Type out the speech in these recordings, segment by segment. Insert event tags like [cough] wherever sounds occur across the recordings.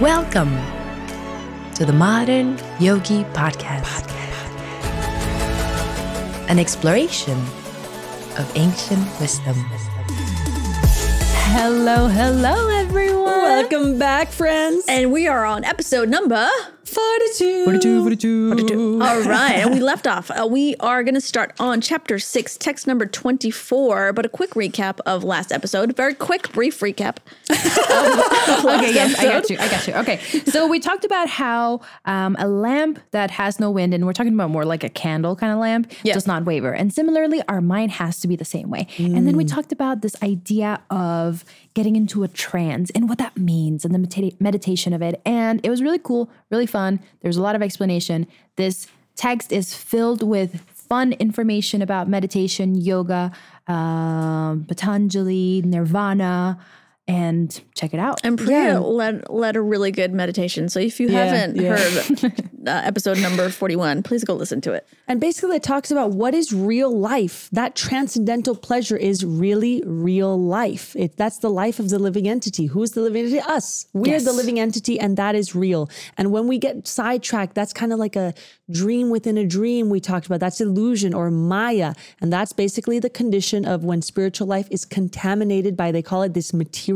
Welcome to the Modern Yogi Podcast, an exploration of ancient wisdom. Hello, hello, everyone. Welcome back, friends. And we are on episode number 42. 42, 42. All right, and we left off. Uh, we are going to start on chapter six, text number 24. But a quick recap of last episode. Very quick, brief recap. [laughs] okay, yes, I got you. I got you. Okay, so we talked about how um, a lamp that has no wind, and we're talking about more like a candle kind of lamp, does not waver. And similarly, our mind has to be the same way. And then we talked about this idea of getting into a trance and what that means and the medita- meditation of it. And it was really cool, really fun. There's a lot of explanation. This text is filled with fun information about meditation, yoga, um, Patanjali, Nirvana, and check it out. And Priya led, led a really good meditation. So if you Yeah, haven't yeah. heard [laughs] uh, episode number 41, please go listen to it. And basically, it talks about what is real life. That transcendental pleasure is really real life. It, that's the life of the living entity. Who's the living entity? Us. We're the living entity, and that is real. And when we get sidetracked, that's kind of like a dream within a dream we talked about. That's illusion or Maya. And that's basically the condition of when spiritual life is contaminated by, they call it this material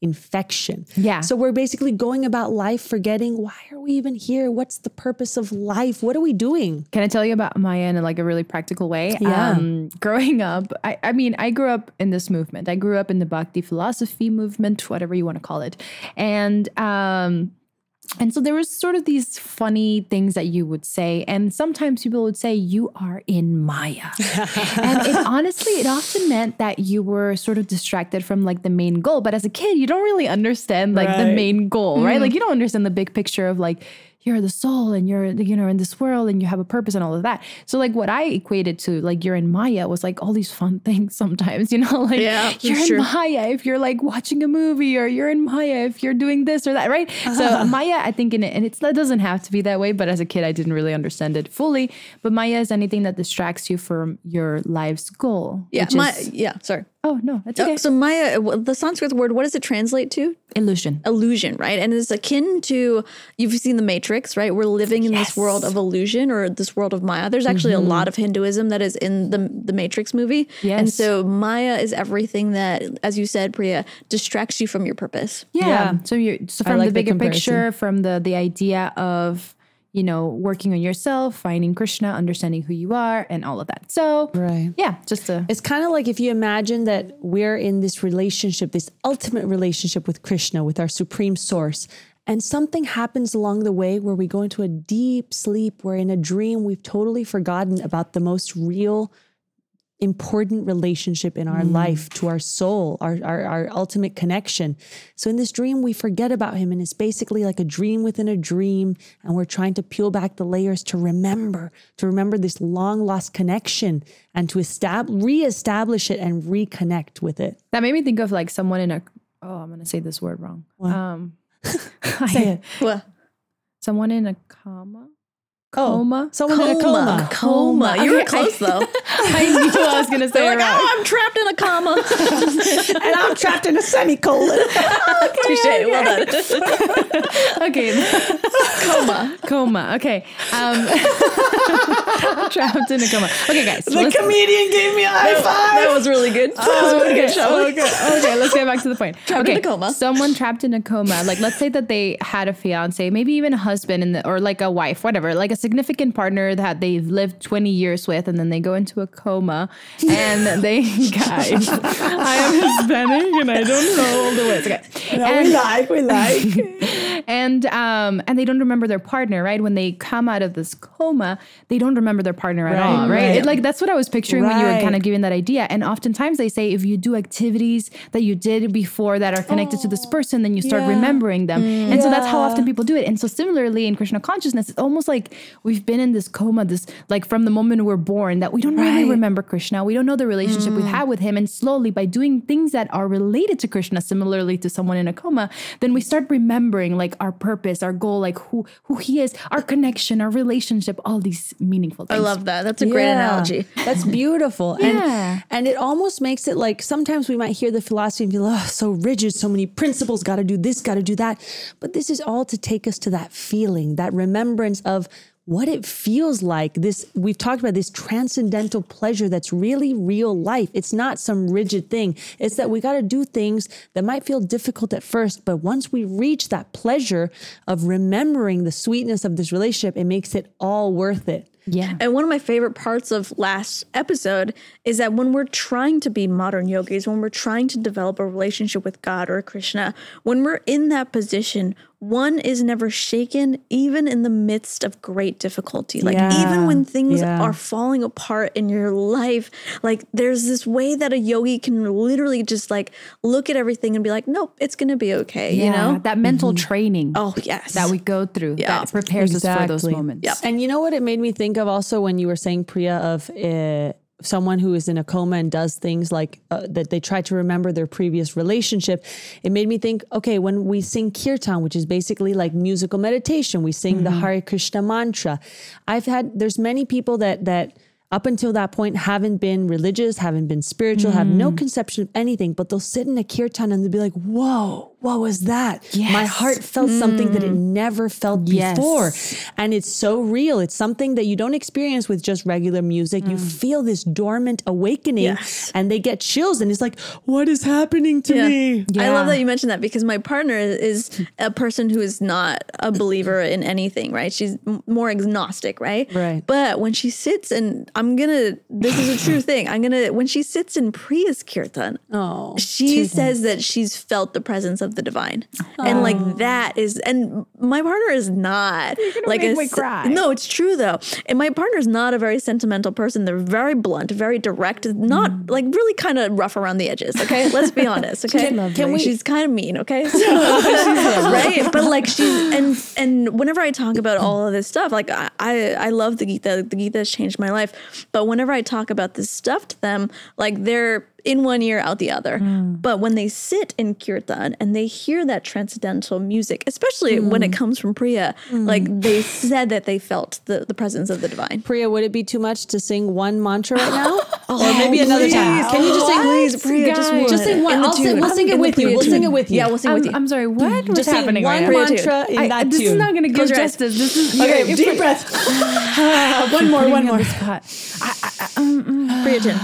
infection. Yeah. So we're basically going about life forgetting why are we even here? What's the purpose of life? What are we doing? Can I tell you about Maya in like a really practical way? Yeah. Um, growing up, I, I mean, I grew up in this movement. I grew up in the Bhakti philosophy movement, whatever you want to call it, and um, and so there was sort of these funny things that you would say, and sometimes people would say you are in Maya, [laughs] and it honestly, it often meant that you were sort of distracted from like the main goal. But as a kid, you don't really understand like the main goal, right? Mm. Like you don't understand the big picture of like you're the soul and you're you know in this world and you have a purpose and all of that. So like what I equated to like you're in Maya was like all these fun [laughs] things sometimes, you know, [laughs] like Yeah, you're in true. Maya if you're like watching a movie or you're in Maya if you're doing this or that, right? So uh-huh. Maya, I think in it, and it's that doesn't have to be that way, but as a kid I didn't really understand it fully. But Maya is anything that distracts you from your life's goal. Yeah. My, is- yeah. Sorry. Oh no, that's Oh, okay. So Maya, uh, the Sanskrit word, what does it translate to? Illusion. illusion, right? And it's akin to you've seen the Matrix, right? We're living in this world of illusion or this world of Maya. There's actually a lot of Hinduism that is in the the Matrix movie. And so Maya is everything that, as you said, Priya, distracts you from your purpose. Yeah. Yeah. So you're so from like the the bigger comparison. picture, from the the idea of you know working on yourself, finding Krishna, understanding who you are, and all of that. So Right. yeah, just a It's kind of like if you imagine that we're in this relationship, this ultimate relationship with Krishna, with our supreme source, and something happens along the way where we go into a deep sleep, where in a dream we've totally forgotten about the most real, important relationship in our life to our soul, our, our, our ultimate connection. So in this dream, we forget about him, and it's basically like a dream within a dream, and we're trying to peel back the layers to remember, to remember this long lost connection, and to estab- reestablish it and reconnect with it. that made me think of like someone in a oh I'm gonna say this word wrong. Um, [laughs] Say it. [laughs] Well, Someone in a coma. Oh, Coma. someone in a coma. coma. Coma. You were Okay, I- close though. [laughs] I knew I was gonna say They're it like, wrong. oh, I'm trapped in a comma. [laughs] and I'm trapped in a semicolon. [laughs] Touche. Well done. [laughs] okay. Coma. coma. Okay. Um, trapped in a coma. Okay, guys. the let's- comedian gave me a high five. That was really good. That was a really good show. Okay, okay, let's get back to the point. Trapped in a coma. Someone trapped in a coma. Like, let's say that they had a fiance, maybe even a husband, in the, or like a wife, whatever, like a significant partner that they've lived 20 years with, and then they go into a coma, and they, [laughs] guys, I am Hispanic and I don't know all the words. Okay. And- like, we like. [laughs] and um and they don't remember their partner right when they come out of this coma they don't remember their partner at Right, all right, right. It, like that's what i was picturing when you were kind of giving that idea and oftentimes they say if you do activities that you did before that are connected to this person then you start yeah. remembering them and so that's how often people do it and so similarly in krishna consciousness it's almost like we've been in this coma, this like from the moment we're born, that we don't really Right. remember Krishna. We don't know the relationship we've mm. had with him. And slowly, by doing things that are related to Krishna, similarly to someone in a coma, then we start remembering like our purpose, our goal, like who who he is, our connection, our relationship, all these meaningful things. I love that. That's a great analogy. That's beautiful. Yeah. And and it almost makes it like sometimes we might hear the philosophy and feel, oh, so rigid, so many principles, gotta do this, gotta do that. But this is all to take us to that feeling, that remembrance of what it feels like. This we've talked about this transcendental pleasure that's really real life. It's not some rigid thing. It's that we gotta do things that might feel difficult at first, but once we reach that pleasure of remembering the sweetness of this relationship, it makes it all worth it. Yeah. And one of my favorite parts of last episode is that when we're trying to be modern yogis, when we're trying to develop a relationship with God or Krishna, when we're in that position, one is never shaken, even in the midst of great difficulty. Like, Yeah. even when things Yeah. are falling apart in your life, like, there's this way that a yogi can literally just like look at everything and be like, nope, it's going to be okay, you know? that mental training Oh, yes. that we go through Yeah, that prepares us for those moments. Yep. And you know what it made me think of also when you were saying Priya of uh, someone who is in a coma and does things like uh, that they try to remember their previous relationship. It made me think, okay, when we sing kirtan, which is basically like musical meditation, we sing the Hare Krishna mantra. I've had there's many people that that up until that point haven't been religious, haven't been spiritual, have no conception of anything, but they'll sit in a kirtan and they'll be like, whoa, what was that? My heart felt something that it mm. never felt Yes. before. And it's so real. It's something that you don't experience with just regular music. You mm. feel this dormant awakening Yes. and they get chills and it's like, what is happening to Yeah. me? I love that you mentioned that because my partner is a person who is not a believer in anything, right? She's more agnostic, right? Right. But when she sits and I'm gonna, this is a true thing. I'm gonna, when she sits in Priya's kirtan, Oh. she says that she's felt the presence of the divine. And like that is, and my partner is not like make a me cry. No, it's true though. And my partner is not a very sentimental person. They're very blunt, very direct, not Mm. like really kind of rough around the edges. Okay. [laughs] Let's be honest. Okay. Can we- She's kind of mean. Okay. [laughs] So, right. But like she's, and, and whenever I talk about all of this stuff, like I, I, I love the Gita. The Gita has changed my life. But whenever I talk about this stuff to them, like they're, in one ear, out the other. Hmm. But when they sit in kirtan and they hear that transcendental music, especially when it hmm. comes from Priya, hmm. like they said that they felt the, the presence of the divine. Priya, would it be too much to sing one mantra right now? [laughs] Oh, or maybe another time? Can you just sing, please, Priya, just one. Just sing one. I'll sing- we'll sing it with you. We'll sing it with you. Yeah, we'll sing I'm, with you. I'm sorry, what? What's sing happening one right now? Priya mantra in I- that this tune. is not going to give Close justice. This is Okay, deep breath. [laughs] one more, one more. Um, Priya tune.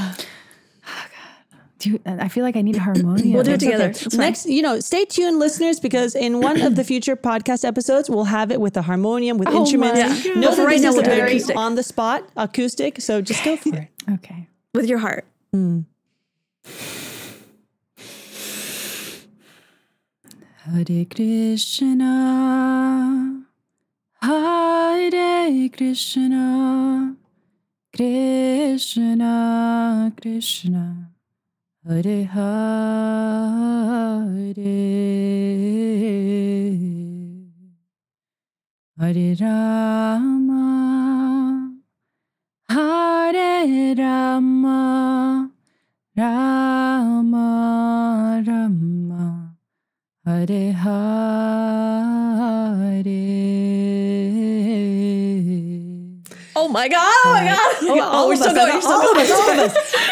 Dude, I feel like I need a harmonium. We'll do it It's together. okay. Next, you know, stay tuned, listeners, because in one of the future podcast episodes, we'll have it with a harmonium with Oh instruments. my God. No, for right right now now, we'll do it very acoustic. on the spot acoustic. So just go for it. Okay. With your heart. Hmm. Hare Krishna, Hare Krishna, Krishna Krishna, Hare Hare, Hare Rama, Hare Rama, Rama Rama. Hare Hare. Oh my God. Oh my God. Oh, all we're still going. all of us, oh, all of us. [laughs]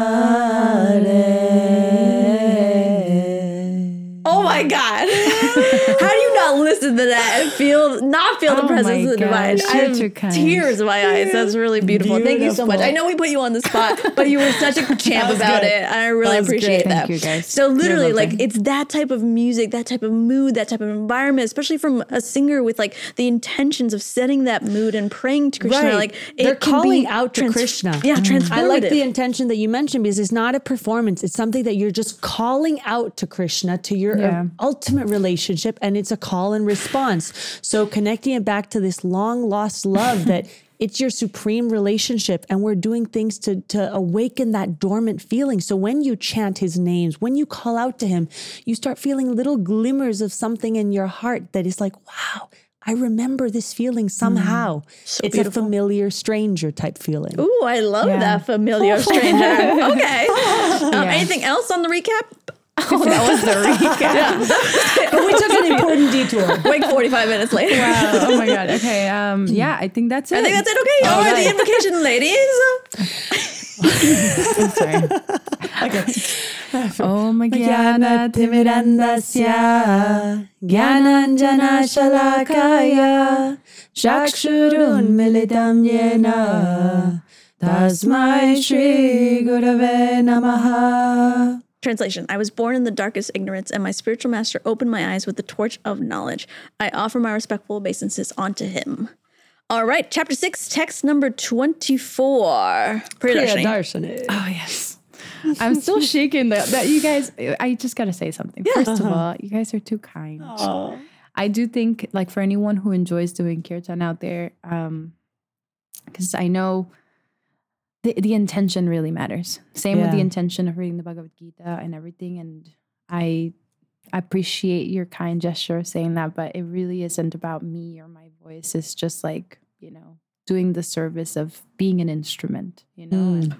How do you listen to that and feel not feel the Oh presence of the divine? I have tears in my eyes. That's really beautiful. Thank you so much. I know we put you on the spot, but you were such a [laughs] champ about good. it, I really That appreciate that. Thank you, guys. So literally, like it's that type of music, that type of mood, that type of environment, especially from a singer with like the intentions of setting that mood and praying to Krishna. Right. Like they're calling out to trans- Krishna. Yeah, transformative. I like the intention that you mentioned because it's not a performance. It's something that you're just calling out to Krishna to your uh, Yeah. ultimate relationship, and it's a call and response. So connecting it back to this long lost love that. [laughs] It's your supreme relationship, and we're doing things to, to awaken that dormant feeling. So, when you chant his names, when you call out to him, you start feeling little glimmers of something in your heart that is like, wow, I remember this feeling somehow. it's a familiar stranger type feeling. Ooh, I love Yeah. that familiar [laughs] stranger. okay. [laughs] Um, Anything else on the recap? [laughs] Oh, that was the [laughs] recap. [laughs] But we took an important detour. Like 45 minutes later. Wow. Oh my god. Okay. Um. Yeah. I think that's it. I think that's it. Okay, all right, the invocation, ladies. I'm sorry. Om Gyana Timirandasya Gyananjana Shalakaya Chakshurun Militam Yena Tasmai Shri Gurave Namaha Translation I was born in the darkest ignorance, and my spiritual master opened my eyes with the torch of knowledge. I offer my respectful obeisances unto him. All right, chapter six, text number 24. Priyadarshini. Darshan. Oh yes. [laughs] I'm still shaking that, that you guys I just gotta say something. First of all, you guys are too kind. I do think like for anyone who enjoys doing kirtan out there, um, because I know the the intention really matters. Same with the intention of reading the Bhagavad Gita and everything. And I appreciate your kind gesture of saying that, but it really isn't about me or my voice. It's just like, you know, doing the service of being an instrument, you know. Hmm. And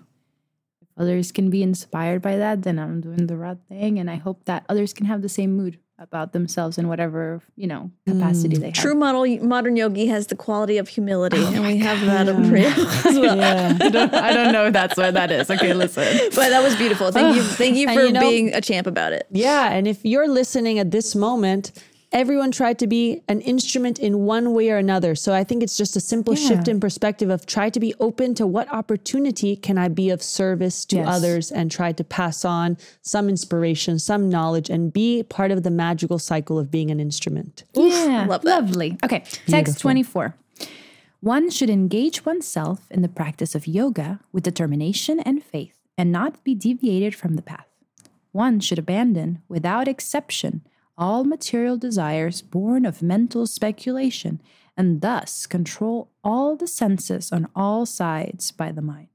if others can be inspired by that, then I'm doing the right thing. And I hope that others can have the same mood about themselves in whatever, you know, capacity mm. they have. True model, modern yogi has the quality of humility, oh and we have that of Priya as [laughs] well. I, don't, I don't know if that's what that is. Okay, [laughs] listen. But that was beautiful. Thank you, thank you [sighs] for you know- being a champ about it. Yeah, and if you're listening at this moment, everyone tried to be an instrument in one way or another. So I think it's just a simple shift in perspective of try to be open to what opportunity can I be of service to Yes. others and try to pass on some inspiration, some knowledge, and be part of the magical cycle of being an instrument. Yeah, love lovely. Okay, text 24. One should engage oneself in the practice of yoga with determination and faith and not be deviated from the path. One should abandon, without exception, all material desires born of mental speculation and thus control all the senses on all sides by the mind.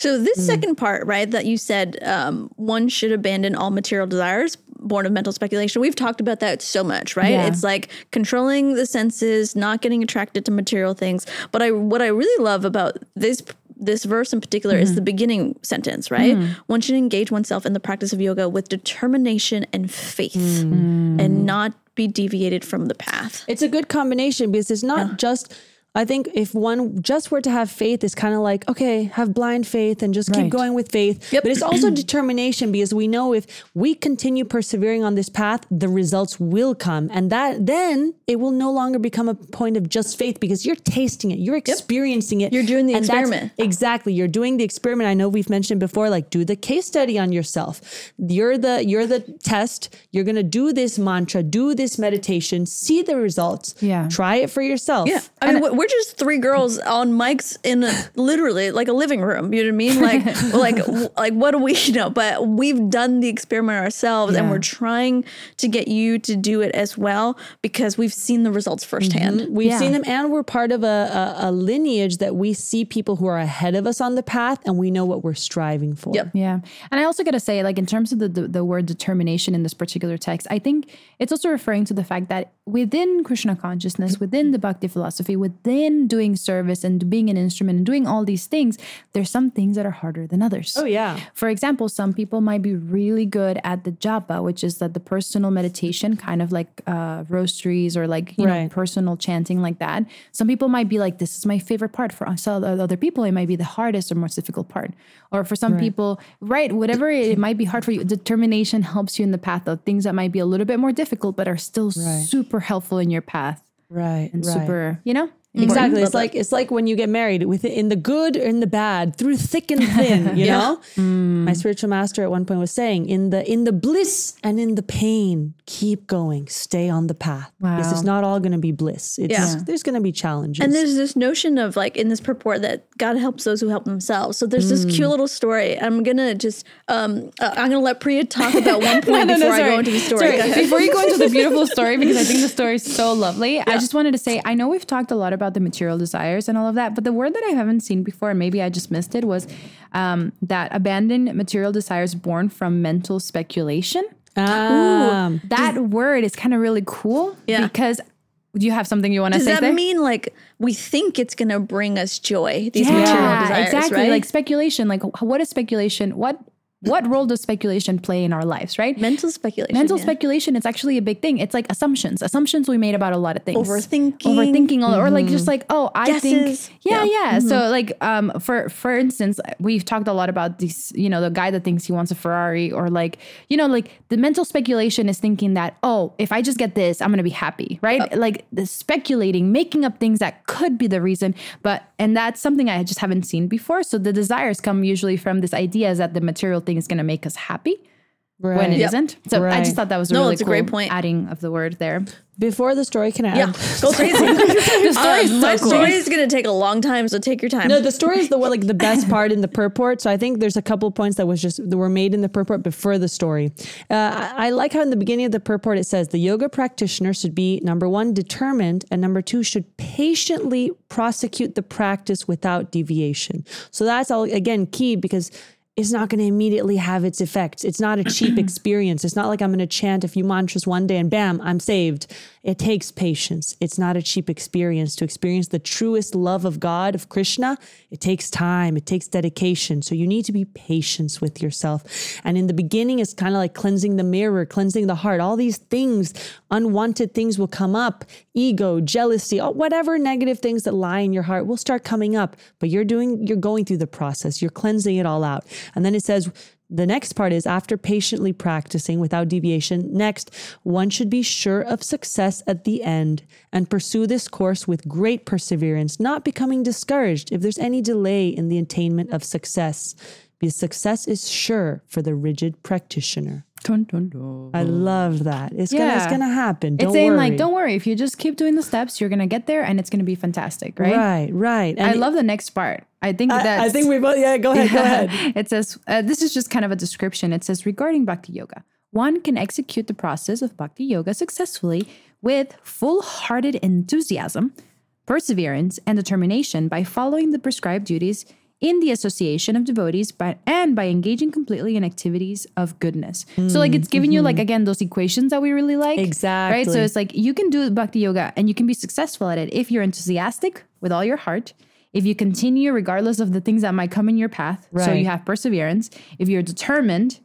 So this second part, right, that you said um, one should abandon all material desires born of mental speculation. We've talked about that so much, right? Yeah. It's like controlling the senses, not getting attracted to material things. But I, what I really love about this this verse in particular Mm-hmm. is the beginning sentence, right? One should engage oneself in the practice of yoga with determination and faith, Mm. and not be deviated from the path. It's a good combination because it's not just. I think if one just were to have faith, it's kind of like okay, have blind faith and just Right. keep going with faith. Yep. But it's also [clears throat] determination because we know if we continue persevering on this path, the results will come, and that then it will no longer become a point of just faith because you're tasting it, you're experiencing it, You're doing the and experiment. Exactly, you're doing the experiment. I know we've mentioned before, like do the case study on yourself. You're the you're the test. You're gonna do this mantra, do this meditation, see the results. Yeah. try it for yourself. Yeah, I mean, we're just three girls on mics in a, literally like a living room. You know what I mean? Like, [laughs] like, like, what do we you know? But we've done the experiment ourselves, and we're trying to get you to do it as well because we've seen the results firsthand. Mm-hmm. We've Yeah. seen them, and we're part of a, a, a lineage that we see people who are ahead of us on the path, and we know what we're striving for. Yep. Yeah. And I also got to say, like, in terms of the, the, the word determination in this particular text, I think it's also referring to the fact that within Krishna consciousness, mm-hmm. within the Bhakti philosophy, within within doing service and being an instrument and doing all these things, there's some things that are harder than others. Oh, yeah. For example, some people might be really good at the japa, which is that the personal meditation, kind of like uh, rosaries or like you know personal chanting like that. Some people might be like, "This is my favorite part." For us, other people, it might be the hardest or most difficult part. Or for some people, right, whatever it, might be hard for you. Determination helps you in the path of things that might be a little bit more difficult, but are still super helpful in your path Right. and right. super, you know. Exactly. It's like it's like when you get married with in the good or in the bad, through thick and thin, [laughs] you know? My spiritual master at one point was saying, in the in the bliss and in the pain, keep going, stay on the path. This is Wow. not all gonna be bliss. It's Yeah. there's gonna be challenges. And there's this notion of like in this purport that God helps those who help themselves. So there's this Mm. cute little story. I'm gonna just um uh, I'm gonna let Priya talk about [laughs] one point No, no, before I sorry. go into the story. Go. Before you go into the beautiful story, because I think the [laughs] story is so lovely, I just wanted to say I know we've talked a lot about the material desires and all of that, but the word that I haven't seen before, and maybe I just missed it, was um, that abandon material desires born from mental speculation. um, That word is kind of really cool Yeah. because. Do you have something you want to say? Does that there? mean like we think it's gonna bring us joy? These material desires, exactly. right? Like speculation. Like, what is speculation? What what role does speculation play in our lives? Right. mental speculation. Mental yeah. speculation, it's actually a big thing. It's like assumptions. Assumptions we made about a lot of things. Overthinking. Overthinking or, or like just like, oh, I Guesses. think Yeah, Yeah. yeah. So like um for for instance, we've talked a lot about these, you know, the guy that thinks he wants a Ferrari or like, you know, like the mental speculation is thinking that, oh, if I just get this, I'm gonna be happy. Right. Like the speculating, making up things that could be the reason. But and that's something I just haven't seen before. So the desires come usually from this idea that the material thing is gonna make us happy right. when it Yep. not So I just thought that was a No, really it's a great point. adding of the word there. Before the story can I Yeah, go [laughs] crazy. The story is Uh, my cool. story is gonna take a long time, so take your time. No, the story is the one like the best part in the purport. So I think there's a couple points that was just that were made in the purport before the story. Uh, I, I like how in the beginning of the purport it says the yoga practitioner should be number one determined, and number two should patiently prosecute the practice without deviation. So that's all again key because. It's not going to immediately have its effects. It's not a cheap [clears throat] experience. It's not like I'm going to chant a few mantras one day and bam, I'm saved. It takes patience. It's not a cheap experience. To experience the truest love of God, of Krishna, it takes time, it takes dedication. So you need to be patient with yourself. And in the beginning, it's kind of like cleansing the mirror, cleansing the heart. All these things, unwanted things will come up ego, jealousy, whatever negative things that lie in your heart will start coming up. But you're doing, you're going through the process, you're cleansing it all out. And then it says, the next part is after patiently practicing without deviation, next, one should be sure of success at the end and pursue this course with great perseverance, not becoming discouraged if there's any delay in the attainment of success, because success is sure for the rigid practitioner. I love that. It's gonna it's Yeah. gonna happen. Don't it's saying worry. like, don't worry. If you just keep doing the steps, you're gonna get there, and it's gonna be fantastic, right? Right, right. I And love the next part. I think I, that's. I think we both yeah, go ahead, go ahead. [laughs] it says uh, this is just kind of a description. It says regarding bhakti yoga, one can execute the process of bhakti yoga successfully with full-hearted enthusiasm, perseverance, and determination by following the prescribed duties in the association of devotees by, and by engaging completely in activities of goodness. so like it's giving you like mm-hmm. again those equations that we really like. Exactly. Right? So it's like you can do bhakti yoga and you can be successful at it if you're enthusiastic with all your heart. If you continue regardless of the things that might come in your path, so you have perseverance, if you're determined,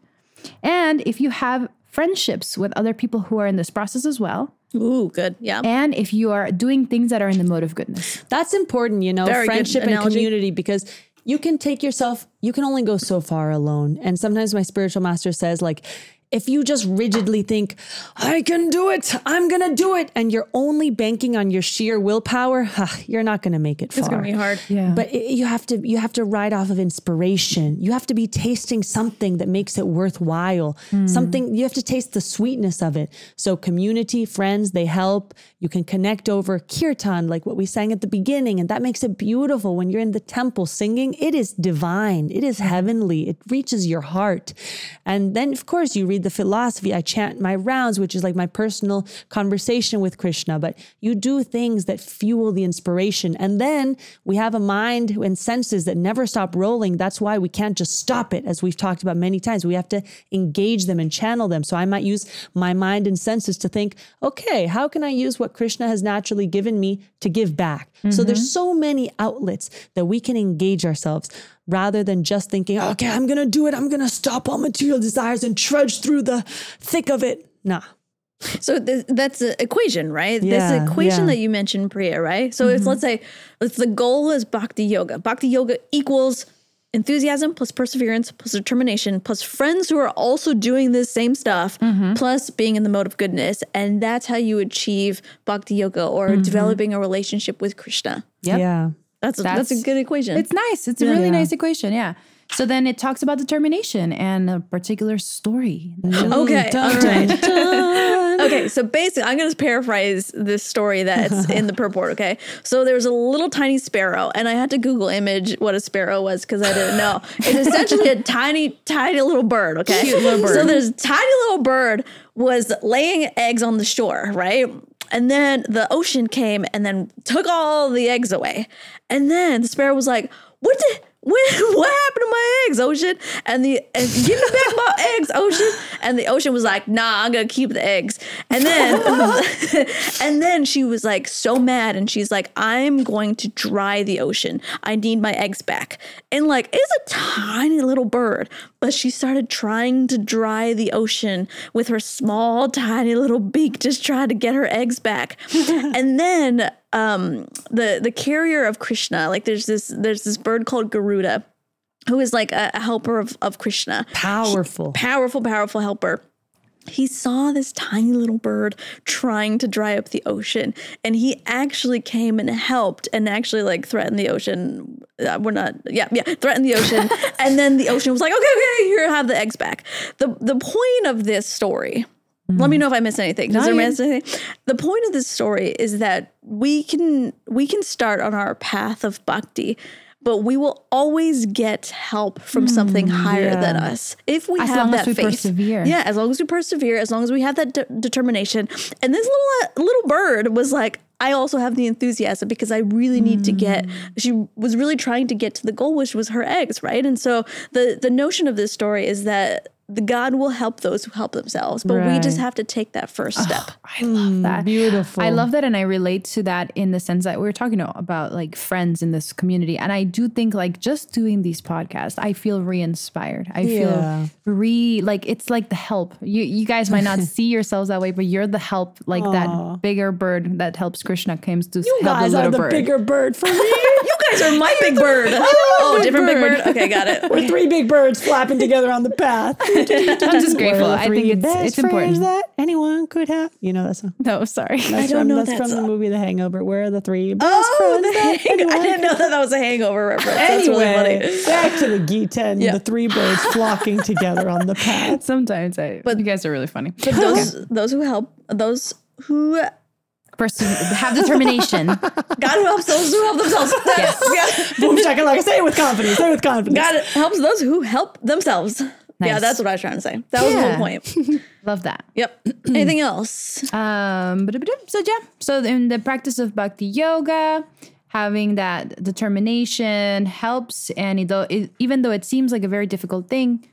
and if you have friendships with other people who are in this process as well, Ooh, good. Yeah. and if you are doing things that are in the mode of goodness. That's important, you know, Very friendship and community because you can take yourself, you can only go so far alone. And sometimes my spiritual master says, like, if you just rigidly think, I can do it, I'm gonna do it, and you're only banking on your sheer willpower, [laughs] ha, you're not gonna make it far. It's gonna be hard. Yeah. But it, you have to you have to ride off of inspiration. You have to be tasting something that makes it worthwhile. Hmm. Something you have to taste the sweetness of it. So community, friends, they help. You can connect over kirtan, like what we sang at the beginning, and that makes it beautiful when you're in the temple singing. It is divine. It is heavenly. It reaches your heart. And then of course you read the philosophy. I chant my rounds, which is like my personal conversation with Krishna. But you do things that fuel the inspiration. And then we have a mind and senses that never stop rolling. That's why we can't just stop it, as we've talked about many times. We have to engage them and channel them. So I might use my mind and senses to think, okay, how can I use what Krishna has naturally given me to give back? So there's mm-hmm. so many outlets that we can engage ourselves rather than just thinking, okay, I'm going to do it. I'm going to stop all material desires and trudge through the thick of it. Nah. So th- that's an equation, right? Yeah, this equation yeah. that you mentioned, Priya, right? So if mm-hmm. let's say if the goal is bhakti yoga, bhakti yoga equals enthusiasm plus perseverance plus determination plus friends who are also doing this same stuff mm-hmm. plus being in the mode of goodness and that's how you achieve bhakti yoga or mm-hmm. developing a relationship with krishna Yep. Yeah. That's a, that's, That's- a good equation It's nice. It's a really Yeah. nice equation. Yeah. So then it talks about determination and a particular story. [laughs] okay all right [laughs] okay, so basically, I'm going to paraphrase this story that's in the purport. Okay, so there was a little tiny sparrow, and I had to Google image what a sparrow was because I didn't know. It's essentially a [laughs] tiny, tiny little bird. Okay, Cute little bird. So this tiny little bird was laying eggs on the shore, right? And then the ocean came and then took all the eggs away. And then the sparrow was like, "What the?" When, [laughs] what happened to my eggs, Ocean? And the and give me back my [laughs] eggs, Ocean. And the Ocean was like, Nah, I'm gonna keep the eggs. And then [laughs] and then she was like so mad, and she's like, I'm going to dry the ocean. I need my eggs back. And like it's a tiny little bird, but she started trying to dry the ocean with her small, tiny little beak, just trying to get her eggs back. and then um the the carrier of Krishna, like there's this there's this bird called Garuda, who is like a, a helper of, of Krishna. Powerful. Powerful, powerful helper. He saw this tiny little bird trying to dry up the ocean, and he actually came and helped and actually like threatened the ocean. Uh, we're not, yeah, yeah, threatened the ocean. [laughs] and then the ocean was like, okay, okay, here, have the eggs back. The, the point of this story, let me mm. know if I missed anything. Does there miss anything? The point of this story is that we can we can start on our path of bhakti, but we will always get help from hmm, something higher than us if we As have that faith. persevere. Yeah, as long as we persevere, as long as we have that de- determination. And this little uh, little bird was like. I also have the enthusiasm because I really need to get. Hmm. She was really trying to get to the goal, which was her eggs, right? And so the the notion of this story is that the God will help those who help themselves, but we just have to take that first step. I love mm, that. beautiful. I love that. And I relate to that in the sense that we were talking about like friends in this community. And I do think like just doing these podcasts, I feel re-inspired. I Yeah. feel re like it's like the help. You you guys might not [laughs] see yourselves that way, but you're the help, like that bigger bird that helps Krishna comes to You help guys the are the bird. bigger bird for me. [laughs] You guys are my big bird. [laughs] Oh, oh big different big bird. bird. Okay, got it. We're three big birds flapping together on the path. I'm just grateful. I think it's best it's important. that anyone could have. You know that song. no, sorry. That's don't from, know That's that from the movie The Hangover. Where are the three oh, best Oh, friends the that hang- I didn't know that that was a hangover reference. That's really Anyway, funny. back to the Gita and Yeah. the three birds flocking together on the path. Sometimes I but you guys are really funny. But those those who help those who Perse- have determination. [laughs] God who helps those who help themselves. Yes. [laughs] Yeah. Boom shaka like say it with confidence. Say it with confidence. God helps those who help themselves. Yeah, that's what I was trying to say. That was the whole point. [laughs] love that. Yep. [clears throat] Anything else? Um, so yeah, so in the practice of bhakti yoga, having that determination helps, and it, though it, even though it seems like a very difficult thing,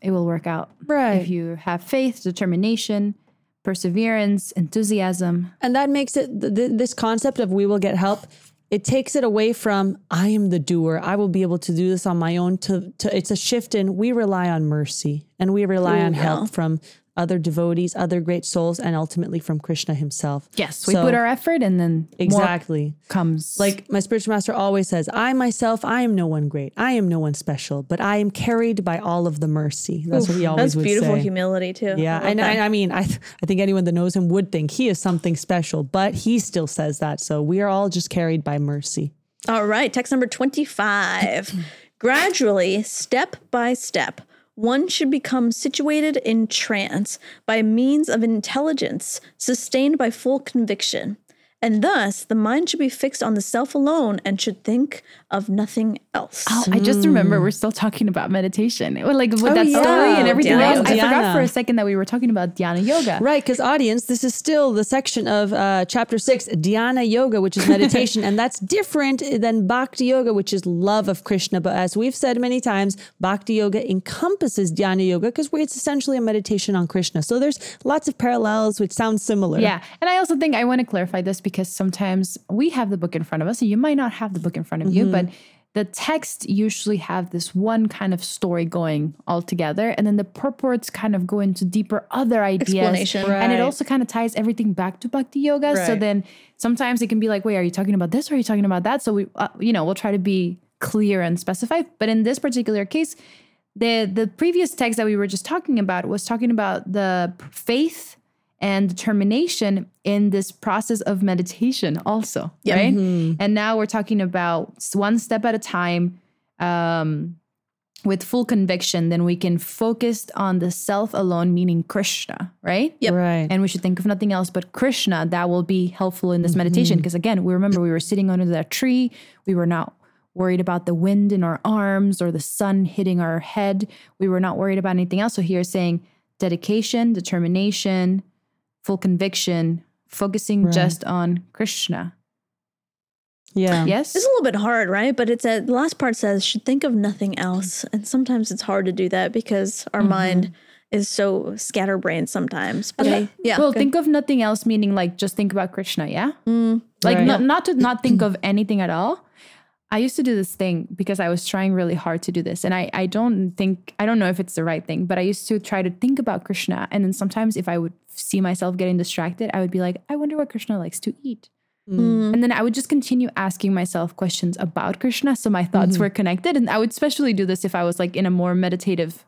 it will work out. Right. if you have faith, determination, perseverance, enthusiasm. And that makes it th- th- this concept of we will get help. It takes it away from I am the doer. I will be able to do this on my own. To, to it's a shift in we rely on mercy and we rely on help from other devotees, other great souls, and ultimately from Krishna himself. Yes, we So- put our effort, and then exactly. comes Like my spiritual master always says, I myself, I am no one great. I am no one special, but I am carried by all of the mercy. That's what he always That's would beautiful say. humility too. Yeah, I and. I, I mean, I th- I think anyone that knows him would think he is something special, but he still says that. So we are all just carried by mercy. All right, text number 25. [clears throat] Gradually, step by step, one should become situated in trance by means of intelligence sustained by full conviction. And thus, the mind should be fixed on the self alone and should think of nothing else. Oh, I just remember we're still talking about meditation. Well, Like with that yeah. story and everything Dhyana else. I forgot for a second that we were talking about Dhyana yoga. Right, because audience, this is still the section of uh, chapter six, Dhyana Yoga, which is meditation, and that's different than Bhakti Yoga, which is love of Krishna. But as we've said many times, Bhakti Yoga encompasses Dhyana Yoga because it's essentially a meditation on Krishna. So there's lots of parallels, which sounds similar. Yeah. And I also think I want to clarify this because sometimes we have the book in front of us and you might not have the book in front of you, but the text usually have this one kind of story going all together and then the purports kind of go into deeper other ideas. Explanation. and it also kind of ties everything back to bhakti yoga so then sometimes it can be like wait are you talking about this or are you talking about that? So we uh, you know we'll try to be clear and specified but in this particular case the the previous text that we were just talking about was talking about the faith and determination in this process of meditation also right and now we're talking about one step at a time um, with full conviction then we can focus on the self alone meaning krishna right Yep. Right. and we should think of nothing else but Krishna that will be helpful in this meditation. Because again, we remember we were sitting under that tree. We were not worried about the wind in our arms or the sun hitting our head. We were not worried about anything else. So here saying dedication, determination, full conviction, focusing just on Krishna. yeah. Yes? It's a little bit hard, right? But it's at the last part says should think of nothing else, and sometimes it's hard to do that because our mm-hmm. mind is so scatterbrained sometimes. But I, yeah, well, good. think of nothing else, meaning like just think about Krishna, yeah? Mm. like Right. not, not to not think of anything at all. I used to do this thing because I was trying really hard to do this. And I, I don't think, I don't know if it's the right thing, but I used to try to think about Krishna. And then sometimes if I would see myself getting distracted, I would be like, I wonder what Krishna likes to eat. Mm. And then I would just continue asking myself questions about Krishna. So my thoughts mm-hmm. were connected. And I would especially do this if I was like in a more meditative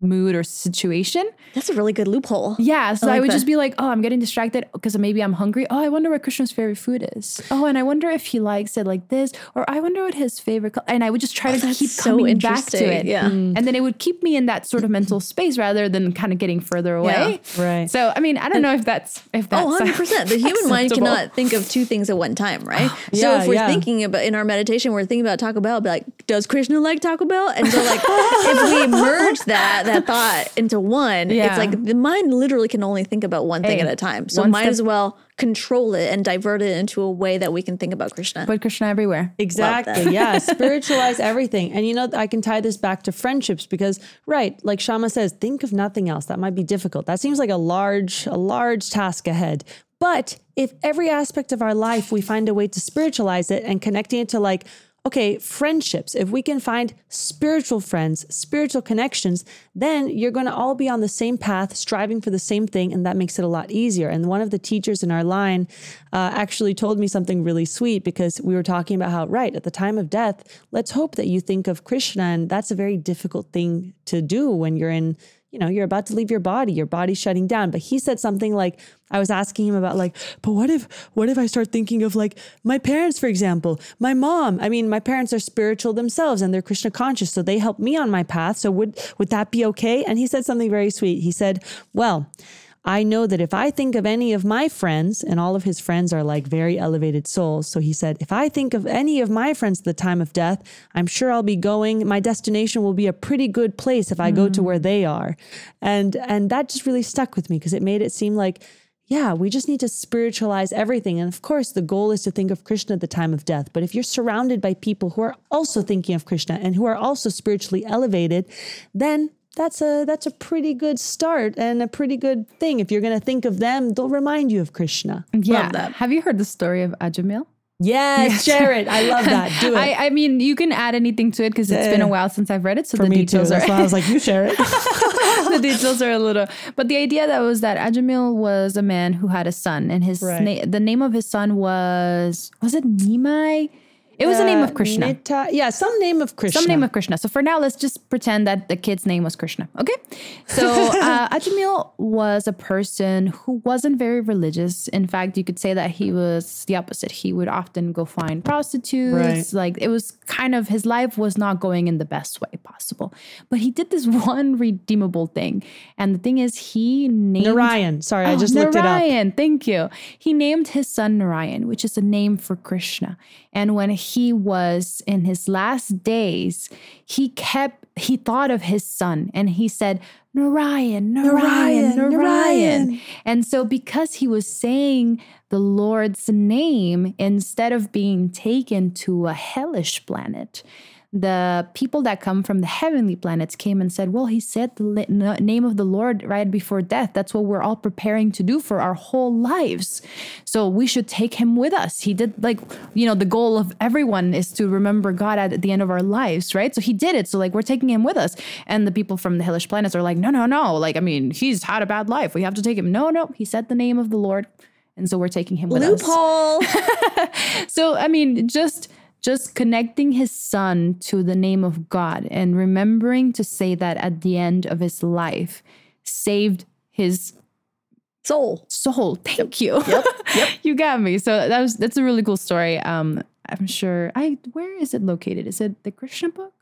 mood or situation. that's a really good loophole. Yeah, so I, like would that. just be like, oh, I'm getting distracted because maybe I'm hungry. Oh, I wonder what Krishna's favorite food is. Oh, and I wonder if he likes it like this, or I wonder what his favorite. col-" And I would just try to keep so coming back to it. Yeah. Mm. and then it would keep me in that sort of mental space rather than kind of getting further away. Right. So, I mean, I don't know if that's if that's Oh, 100%. The human mind cannot think of two things at one time, right? [gasps] so Yeah, if we're yeah. thinking about in our meditation, we're thinking about Taco Bell, be like, does Krishna like Taco Bell? And so like [laughs] if we merge that that [laughs] thought into one, Yeah. it's like the mind literally can only think about one thing Hey, at a time. So one might step- as well control it and divert it into a way that we can think about Krishna. Put Krishna everywhere. Exactly. yeah. [laughs] Spiritualize everything. And you know, I can tie this back to friendships because, right, like Shama says, think of nothing else. That might be difficult. That seems like a large, a large task ahead. But if every aspect of our life we find a way to spiritualize it and connecting it to like, okay, friendships, if we can find spiritual friends, spiritual connections, then you're going to all be on the same path, striving for the same thing. And that makes it a lot easier. And one of the teachers in our line uh, actually told me something really sweet because we were talking about how, right, at the time of death, let's hope that you think of Krishna. And that's a very difficult thing to do when you're in you know, you're about to leave your body, your body's shutting down. But he said something like, I was asking him about like, but what if, what if I start thinking of like my parents, for example, my mom? I mean, my parents are spiritual themselves and they're Krishna conscious, so they help me on my path. So would would that be okay? And he said something very sweet. He said, well. I know that if I think of any of my friends, and all of his friends are like very elevated souls. So he said, if I think of any of my friends at the time of death, I'm sure I'll be going, my destination will be a pretty good place if I go to mm. where they are. And and that just really stuck with me because it made it seem like, yeah, we just need to spiritualize everything. And of course, the goal is to think of Krishna at the time of death. But if you're surrounded by people who are also thinking of Krishna and who are also spiritually elevated, then that's a that's a pretty good start and a pretty good thing. If you're going to think of them, they'll remind you of Krishna. Yeah. that. Have you heard the story of Ajamil? Yes, share it. I love that. [laughs] Do it. I, I mean, you can add anything to it because it's been a while since I've read it. So For the me too. details That's are why I was like, you share it. [laughs] the details are a little. But the idea that was that Ajamil was a man who had a son, and his Right. na- the name of his son was was it Nimai, It was the name of Krishna. Nita- yeah, some name of Krishna. Some name of Krishna. So for now, let's just pretend that the kid's name was Krishna. Okay. So [laughs] uh, Ajamil was a person who wasn't very religious. In fact, you could say that he was the opposite. He would often go find prostitutes. Right. Like it was kind of his life was not going in the best way possible. But he did this [laughs] one redeemable thing. And the thing is, he named Narayan. Sorry, I Oh, just looked it up. Narayan, thank you. He named his son Narayan, which is a name for Krishna. And when he was in his last days, he kept, he thought of his son and he said, Narayan, Narayan, Narayan. Narayan. And so, because he was saying the Lord's name instead of being taken to a hellish planet, the people that come from the heavenly planets came and said, Well, he said the name of the Lord right before death. That's what we're all preparing to do for our whole lives. So we should take him with us. He did, like, you know, the goal of everyone is to remember God at the end of our lives, right? So he did it. So, like, we're taking him with us. And the people from the hellish planets are like, No, no, no. Like, I mean, he's had a bad life. We have to take him. No, no. He said the name of the Lord. And so we're taking him with us. Loophole. [laughs] So I mean, just just connecting his son to the name of God and remembering to say that at the end of his life saved his Soul. soul. Thank you. Yep. [laughs] you got me. So that was that's a really cool story. Um I'm sure I where is it located? Is it the Krishna book?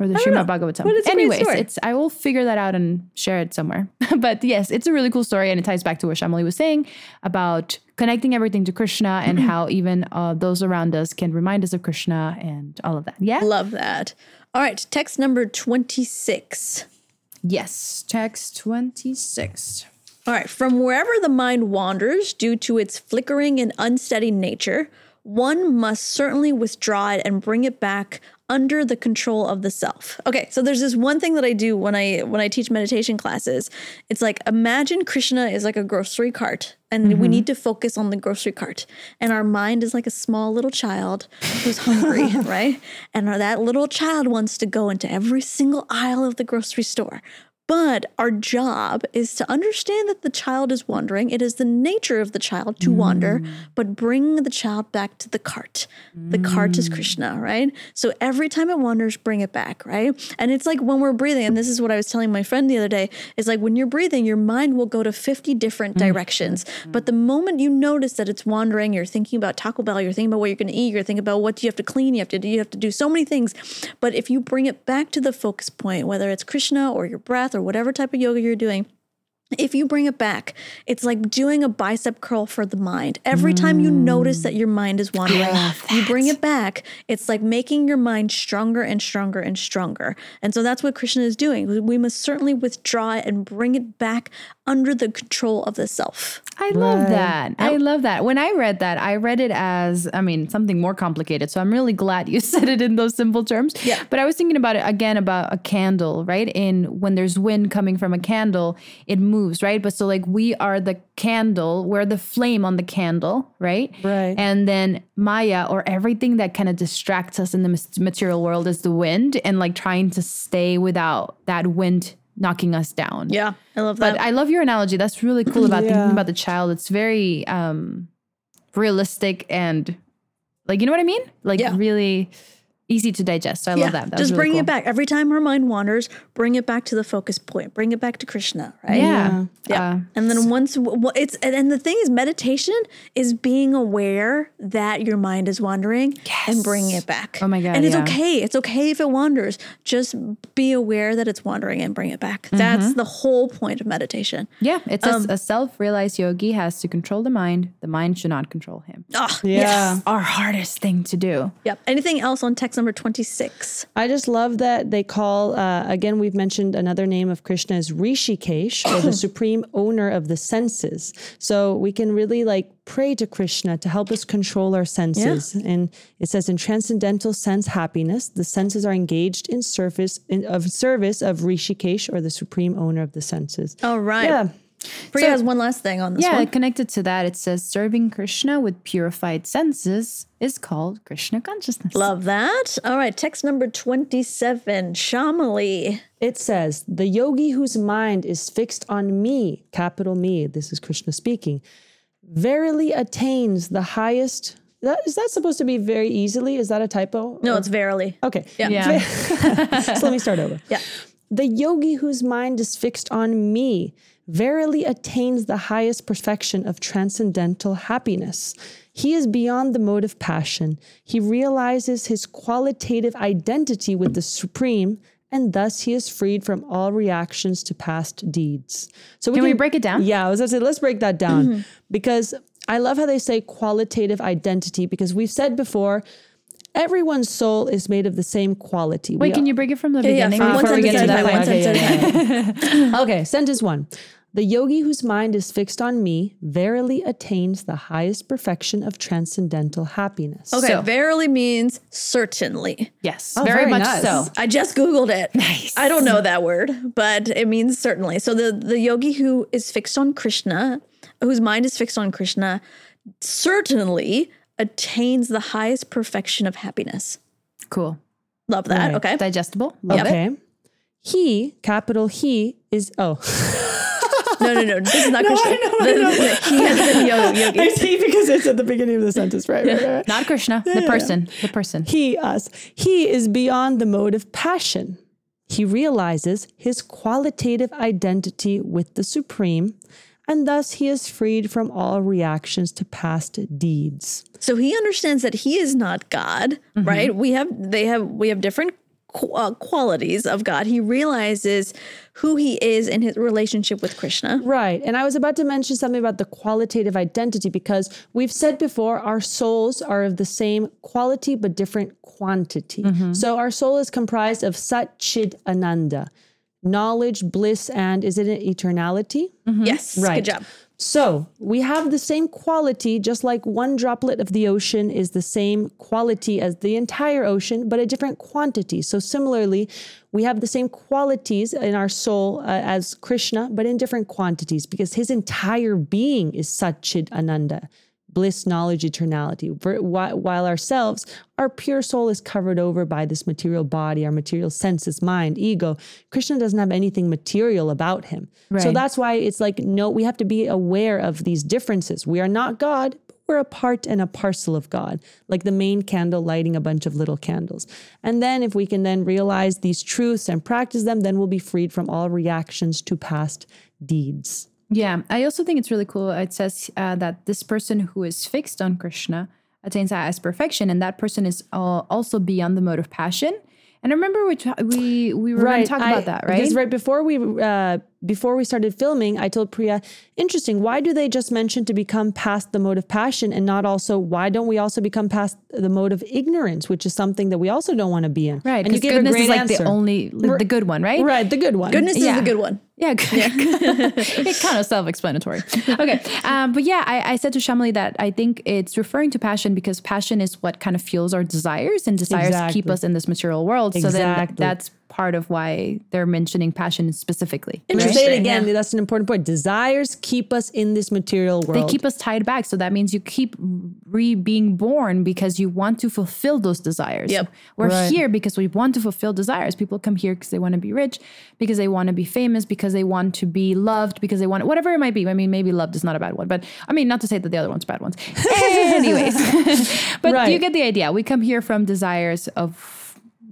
Or the Srimad Bhagavatam. but it's Anyways, story. it's I will figure that out and share it somewhere. [laughs] but yes, it's a really cool story and it ties back to what Shamali was saying about connecting everything to Krishna and how [clears throat] even uh, those around us can remind us of Krishna and all of that. Yeah. Love that. All right, text number 26. Yes. Text 26. All right, from wherever the mind wanders due to its flickering and unsteady nature, one must certainly withdraw it and bring it back under the control of the self. Okay, so there's this one thing that I do when I when I teach meditation classes. It's like imagine Krishna is like a grocery cart and we mm-hmm. need to focus on the grocery cart. And our mind is like a small little child who's hungry, [laughs] right? And that little child wants to go into every single aisle of the grocery store. But our job is to understand that the child is wandering. It is the nature of the child to wander, mm. but bring the child back to the cart. The cart is mm. Krishna, right? So every time it wanders, bring it back, right? And it's like when we're breathing, and this is what I was telling my friend the other day, is like when you're breathing, your mind will go to 50 different mm. directions. But the moment you notice that it's wandering, you're thinking about Taco Bell, you're thinking about what you're going to eat, you're thinking about what you have to clean, you have to do, you have to do so many things. But if you bring it back to the focus point, whether it's Krishna or your breath or whatever type of yoga you're doing, if you bring it back, it's like doing a bicep curl for the mind. Every time you notice that your mind is wandering, you bring it back. It's like making your mind stronger and stronger and stronger. And so that's what Krishna is doing. We- We must certainly withdraw it and bring it back under the control of the self. I love that. I love that. When I read that, I read it as, I mean, something more complicated. So I'm really glad you [laughs] said it in those simple terms. Yeah. But I was thinking about it again about a candle, right? In when there's wind coming from a candle, it moves, right? But so like we are the candle, we're the flame on the candle, right? Right. And then Maya or everything that kind of distracts us in the material world is the wind and like trying to stay without that wind knocking us down. Yeah, I love that. But. I love your analogy. That's really cool about Yeah. thinking about the child. It's very um realistic and like you know what I mean? Like Yeah. really easy to digest. I yeah, love that. that just really bring cool. it back. Every time her mind wanders, bring it back to the focus point. Bring it back to Krishna, right? Yeah. Yeah. Uh, and then once well, it's and, and the thing is meditation is being aware that your mind is wandering and bringing it back. Oh my God, And it's yeah. okay. It's okay if it wanders. Just be aware that it's wandering and bring it back. That's Mm-hmm. the whole point of meditation. yeah, It's Um, a self-realized yogi has to control the mind. The mind should not control him. Ah, Yeah. yes. Our hardest thing to do. Yep. Anything else on text number 26? I just love that they call, uh, again, we've mentioned another name of Krishna is Hrishikesh, or the [coughs] supreme owner of the senses. So we can really like pray to Krishna to help us control our senses. And it says in transcendental sense happiness, the senses are engaged in service in, of service of Hrishikesh, or the supreme owner of the senses. All right. Yeah. Priya has one last thing on this Yeah, one. connected to that, it says serving Krishna with purified senses is called Krishna consciousness. Love that. All right. Text number 27. Shamali. It says, the yogi whose mind is fixed on me, capital me, this is Krishna speaking, verily attains the highest, That, is that supposed to be very easily? Is that a typo? No, Or- it's verily. Okay. Yeah. Yeah. [laughs] so let me start over. Yeah. The yogi whose mind is fixed on me verily attains the highest perfection of transcendental happiness. He is beyond the mode of passion. He realizes his qualitative identity with the Supreme, and thus he is freed from all reactions to past deeds. So Can we break it down? Yeah, I was gonna say, let's break that down mm-hmm. because I love how they say qualitative identity because we've said before, everyone's soul is made of the same quality. Wait, We can you break it from the Yeah, beginning from one before we get to that at a time, point? one sentence at a time. [laughs] Okay, sentence one. The yogi whose mind is fixed on me verily attains the highest perfection of transcendental happiness. Okay, So- verily means certainly. Yes, Oh, very, very much nice. so. I just Googled it. Nice. I don't know that word, but it means certainly. So the, the yogi who is fixed on Krishna, whose mind is fixed on Krishna, certainly attains the highest perfection of happiness. Cool. Love that. Right. Okay. Digestible. Love it. Okay. He, capital he, is oh. [laughs] No, no, no. This is not [laughs] Krishna. The- he has been yo- yogi. [laughs] see because it's at the beginning of the sentence, right? right, right. Not Krishna, the person. The person. He, us. He is beyond the mode of passion. He realizes his qualitative identity with the Supreme, and thus he is freed from all reactions to past deeds. So he understands that he is not God, Mm-hmm. right? We have they have we have different uh, qualities of God. He realizes who he is in his relationship with Krishna. Right. And I was about to mention something about the qualitative identity because we've said before our souls are of the same quality but different quantity. So our soul is comprised of Sat Chid Ananda, knowledge, bliss, and is it an eternality? Yes, Right. good job. So we have the same quality, just like one droplet of the ocean is the same quality as the entire ocean, but a different quantity. So similarly, we have the same qualities in our soul uh, as Krishna, but in different quantities because his entire being is Satchid Ananda. Bliss, knowledge, eternality. While ourselves, our pure soul is covered over by this material body, our material senses, mind, ego. Krishna doesn't have anything material about him. So that's why it's like, no, we have to be aware of these differences. We are not God, but we're a part and a parcel of God, like the main candle lighting a bunch of little candles. And then if we can then realize these truths and practice them, then we'll be freed from all reactions to past deeds. Yeah, I also think it's really cool. It says uh, that this person who is fixed on Krishna attains as perfection, and that person is uh, also beyond the mode of passion. And I remember we we we were going to talk I- about that, right? Because right before we uh, before we started filming, I told Priya, interesting. Why do they just mention to become past the mode of passion, and not also why don't we also become past the mode of ignorance, which is something that we also don't want to be in? Right, And you because gave a goodness great is like answer. the only, the good one, right? right, the good one. Goodness Yeah. is the good one. Yeah, [laughs] it's kind of self-explanatory. Okay, um, but yeah, I, I said to Shamali that I think it's referring to passion because passion is what kind of fuels our desires, and desires keep us in this material world. So then Exactly. that's part of why they're mentioning passion specifically. I'm gonna right? say it again. yeah. That's an important point. Desires keep us in this material world. They keep us tied back. So that means you keep re being born because you want to fulfill those desires. Yep. We're Right. here because we want to fulfill desires. People come here because they want to be rich, because they want to be famous, because they want to be loved, because they want whatever it might be. I mean, maybe loved is not a bad one, but I mean, not to say that the other one's are bad ones. [laughs] Anyways, [laughs] but Right. you get the idea. We come here from desires of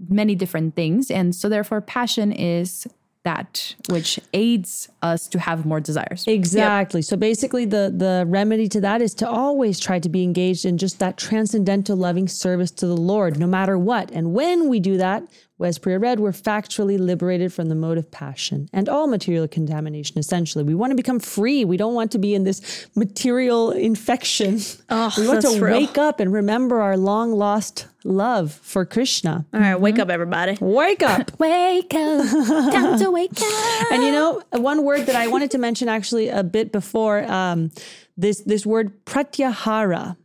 many different things. And so therefore, passion is that which aids us to have more desires. Exactly. So basically the the remedy to that is to always try to be engaged in just that transcendental loving service to the Lord no matter what. And when we do that, as Priya read, we're factually liberated from the mode of passion and all material contamination essentially. We want to become free. We don't want to be in this material infection. Oh, [laughs] we want to real. wake up and remember our long lost love for Krishna. All right, wake up, everybody. Wake up. [laughs] Wake up, time to [laughs] wake up. And you know, one word that I wanted to mention actually a bit before um, this this word pratyahara.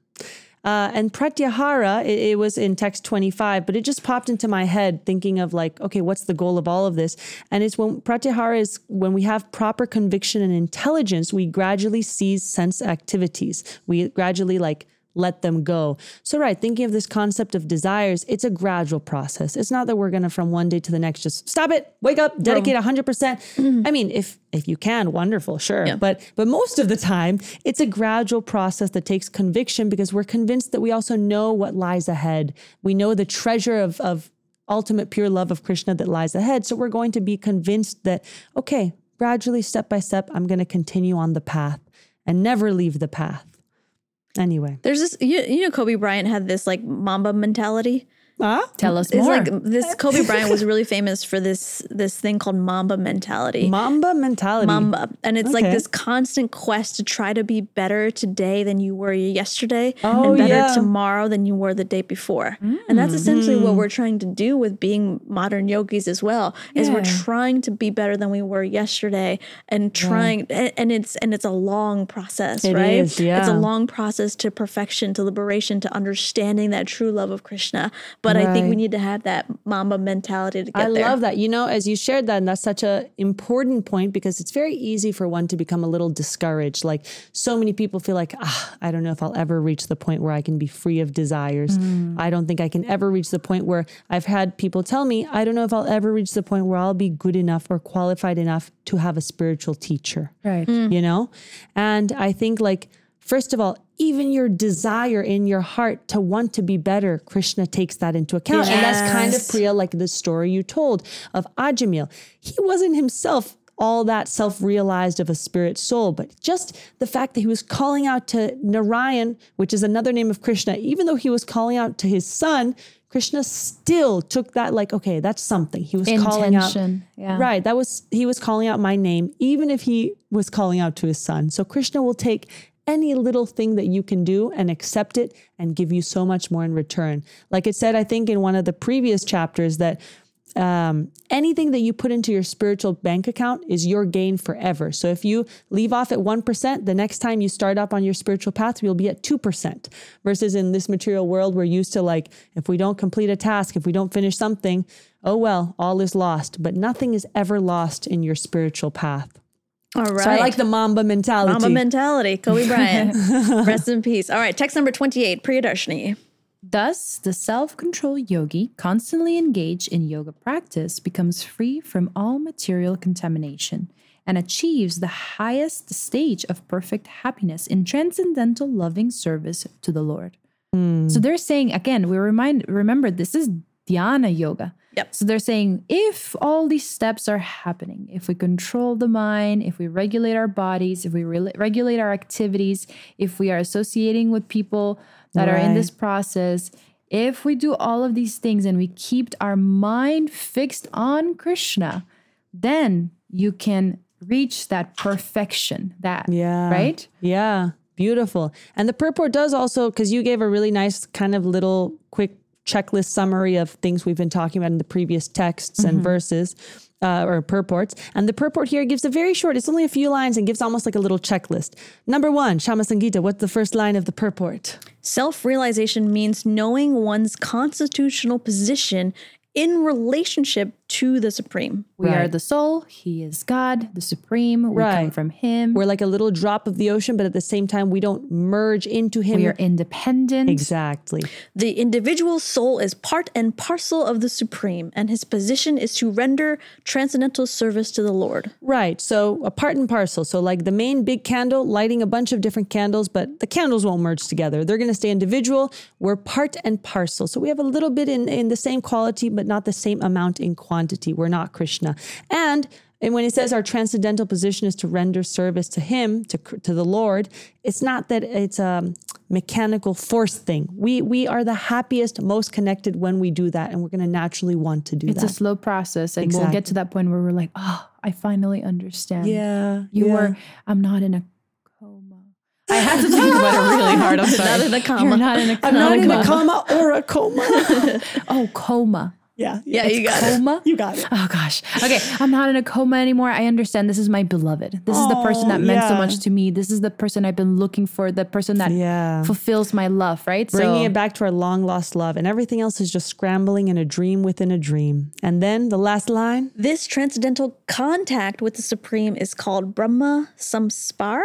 Uh, and pratyahara, it, it was in text 25, but it just popped into my head thinking of like, okay, what's the goal of all of this? And it's when pratyahara is when we have proper conviction and intelligence, we gradually cease sense activities. We gradually like let them go. So, right, thinking of this concept of desires, it's a gradual process. It's not that we're going to from one day to the next just stop it, wake up, dedicate 100%. percent mm-hmm. I mean, if if you can, wonderful, sure. But but most of the time, it's a gradual process that takes conviction because we're convinced that we also know what lies ahead. We know the treasure of of ultimate pure love of Krishna that lies ahead. So we're going to be convinced that okay, gradually step by step, I'm going to continue on the path and never leave the path. Anyway. There's this, you, you know, Kobe Bryant had this like Mamba mentality. Huh? Tell us It's more. like this Kobe Bryant was really [laughs] famous for this this thing called Mamba mentality. Mamba mentality. Mamba. And it's like this constant quest to try to be better today than you were yesterday Oh, and better yeah. tomorrow than you were the day before. And that's essentially Mm. what we're trying to do with being modern yogis as well. Is we're trying to be better than we were yesterday and trying and, and it's and it's a long process, It right? is, yeah. It's a long process to perfection, to liberation, to understanding that true love of Krishna. But I think we need to have that Mamba mentality to get I there. love that. You know, as you shared that, and that's such an important point because it's very easy for one to become a little discouraged. Like so many people feel like, ah, I don't know if I'll ever reach the point where I can be free of desires. I don't think I can ever reach the point where I've had people tell me, I don't know if I'll ever reach the point where I'll be good enough or qualified enough to have a spiritual teacher right. you know? And I think, like, first of all, even your desire in your heart to want to be better, Krishna takes that into account. And that's kind of Yes. Priya, like the story you told of Ajamil. He wasn't himself all that self realized of a spirit soul, but just the fact that he was calling out to Narayan, which is another name of Krishna, even though he was calling out to his son, Krishna still took that like, okay, that's something. He was calling out. Intention, yeah. Right. That was, he was calling out my name, even if he was calling out to his son. So Krishna will take any little thing that you can do and accept it and give you so much more in return. Like it said, I think in one of the previous chapters that um, anything that you put into your spiritual bank account is your gain forever. So if you leave off at 1%, the next time you start up on your spiritual path, you'll be at 2%. Versus in this material world, we're used to like, if we don't complete a task, if we don't finish something, oh well, all is lost. But nothing is ever lost in your spiritual path. All right. So I like the Mamba mentality. Mamba mentality, Kobe [laughs] Bryant. Rest in peace. All right, text number 28, Priyadarshini. Thus, the self control yogi, constantly engaged in yoga practice, becomes free from all material contamination and achieves the highest stage of perfect happiness in transcendental loving service to the Lord. Hmm. So they're saying again, we remind remember this is dhyana yoga. Yep. So they're saying if all these steps are happening, if we control the mind, if we regulate our bodies, if we re- regulate our activities, if we are associating with people that are in this process, if we do all of these things and we keep our mind fixed on Krishna, then you can reach that perfection. That Yeah. right? Yeah. Beautiful. And the purport does also, because you gave a really nice kind of little quick checklist summary of things we've been talking about in the previous texts and verses uh, or purports. And the purport here gives a very short, it's only a few lines and gives almost like a little checklist. Number one, Shama Sangita, what's the first line of the purport? Self realization means knowing one's constitutional position in relationship to the Supreme. We are the soul, he is God, the supreme. We come Right. from him. We're like a little drop of the ocean, but at the same time, we don't merge into him. we are independent. exactly. The individual soul is part and parcel of the Supreme, and his position is to render transcendental service to the Lord. Right. So a part and parcel. So like the main big candle, lighting a bunch of different candles, but the candles won't merge together. They're going to stay individual. We're part and parcel. So we have a little bit in, in the same quality, but not the same amount in quantity. We're not Krishna. And and when it says our transcendental position is to render service to Him, to, to the Lord, it's not that it's a mechanical force thing. We we are the happiest, most connected when we do that, and we're going to naturally want to do It's that. It's a slow process, and we'll get to that point where we're like, oh, I finally understand. yeah, You yeah. were, I'm not in a coma. I had to think about it really hard. I'm [laughs] sorry. Not in a coma. You're not in a I'm not in a coma or a coma. [laughs] Oh, coma. Yeah. Yeah, you got it. You got it. Oh gosh. Okay, I'm not in a coma anymore. I understand. This is my beloved. This is the person that meant so much to me. This is the person I've been looking for. The person that Yeah. fulfills my love. Right. Bringing so, it back to our long lost love, and everything else is just scrambling in a dream within a dream. And then the last line This transcendental contact with the Supreme is called Brahma Samsparsa.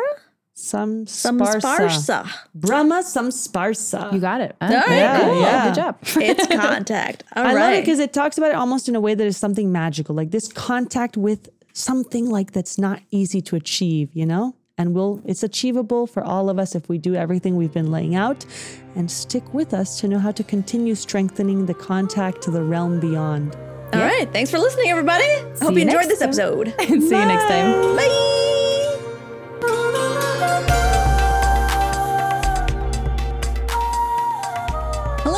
Some Some sparsa. sparsa. Brahma some sparsa. You got it. All right, Yeah, cool. yeah. Good job. It's [laughs] contact. All I right. love it because it talks about it almost in a way that is something magical, like this contact with something like that's not easy to achieve, you know? And we'll it's achievable for all of us if we do everything we've been laying out and stick with us to know how to continue strengthening the contact to the realm beyond. All right. Thanks for listening, everybody. I hope you you enjoyed this time. episode. [laughs] See you next time. Bye.